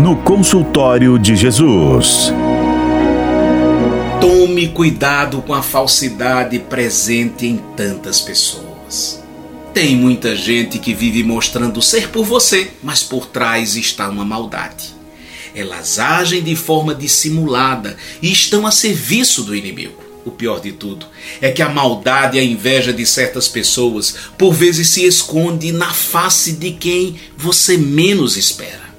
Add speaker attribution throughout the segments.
Speaker 1: no consultório de Jesus.
Speaker 2: Tome cuidado com a falsidade presente em tantas pessoas. Tem muita gente que vive mostrando ser por você, mas por trás está uma maldade. Elas agem de forma dissimulada e estão a serviço do inimigo. O pior de tudo é que a maldade e a inveja de certas pessoas por vezes se esconde na face de quem você menos espera.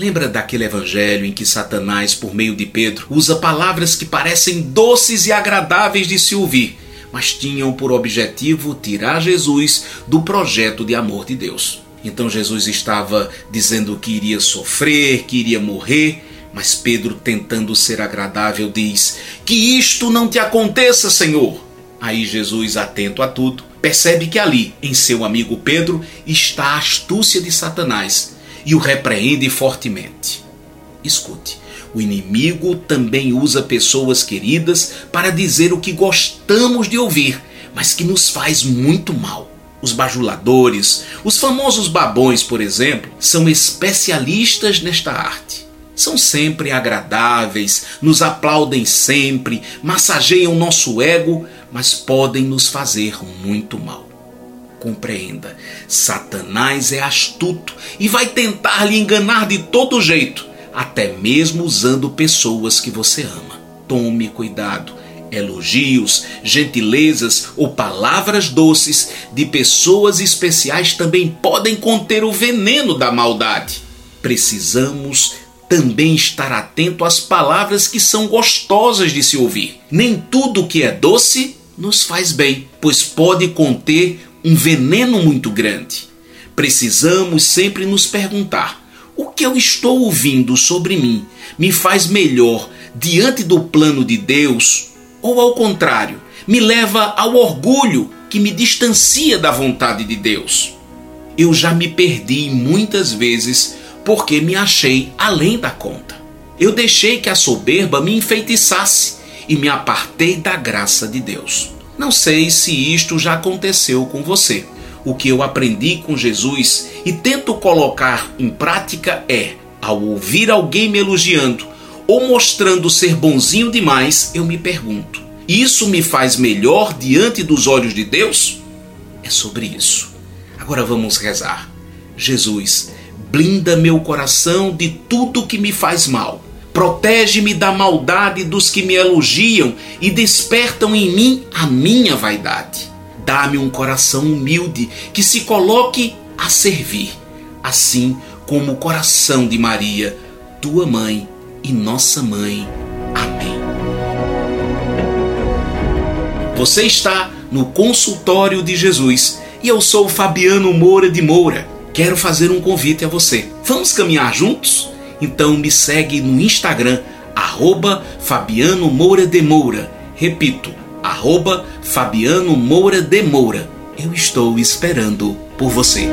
Speaker 2: Lembra daquele evangelho em que Satanás, por meio de Pedro, usa palavras que parecem doces e agradáveis de se ouvir, mas tinham por objetivo tirar Jesus do projeto de amor de Deus. Então Jesus estava dizendo que iria sofrer, que iria morrer, mas Pedro, tentando ser agradável, diz: Que isto não te aconteça, Senhor. Aí Jesus, atento a tudo, percebe que ali, em seu amigo Pedro, está a astúcia de Satanás e o repreende fortemente. Escute, o inimigo também usa pessoas queridas para dizer o que gostamos de ouvir, mas que nos faz muito mal. Os bajuladores, os famosos babões, por exemplo, são especialistas nesta arte. São sempre agradáveis, nos aplaudem sempre, massageiam nosso ego, mas podem nos fazer muito mal. Compreenda, Satanás é astuto e vai tentar lhe enganar de todo jeito, até mesmo usando pessoas que você ama. Tome cuidado. Elogios, gentilezas ou palavras doces de pessoas especiais também podem conter o veneno da maldade. Precisamos também estar atento às palavras que são gostosas de se ouvir. Nem tudo que é doce nos faz bem, pois pode conter um veneno muito grande. Precisamos sempre nos perguntar: o que eu estou ouvindo sobre mim me faz melhor diante do plano de Deus ou ao contrário, me leva ao orgulho que me distancia da vontade de Deus? Eu já me perdi muitas vezes porque me achei além da conta. Eu deixei que a soberba me enfeitiçasse e me apartei da graça de Deus. Não sei se isto já aconteceu com você. O que eu aprendi com Jesus e tento colocar em prática é: ao ouvir alguém me elogiando ou mostrando ser bonzinho demais, eu me pergunto: isso me faz melhor diante dos olhos de Deus? É sobre isso. Agora vamos rezar. Jesus, blinda meu coração de tudo que me faz mal Protege-me da maldade dos que me elogiam e despertam em mim a minha vaidade. Dá-me um coração humilde que se coloque a servir, assim como o coração de Maria, tua mãe e nossa mãe. Amém. Você está no consultório de Jesus e eu sou Fabiano Moura de Moura. Quero fazer um convite a você. Vamos caminhar juntos? Então me segue no Instagram, arroba Fabiano Moura de Moura. Repito, arroba Fabiano Moura de Moura. Eu estou esperando por você.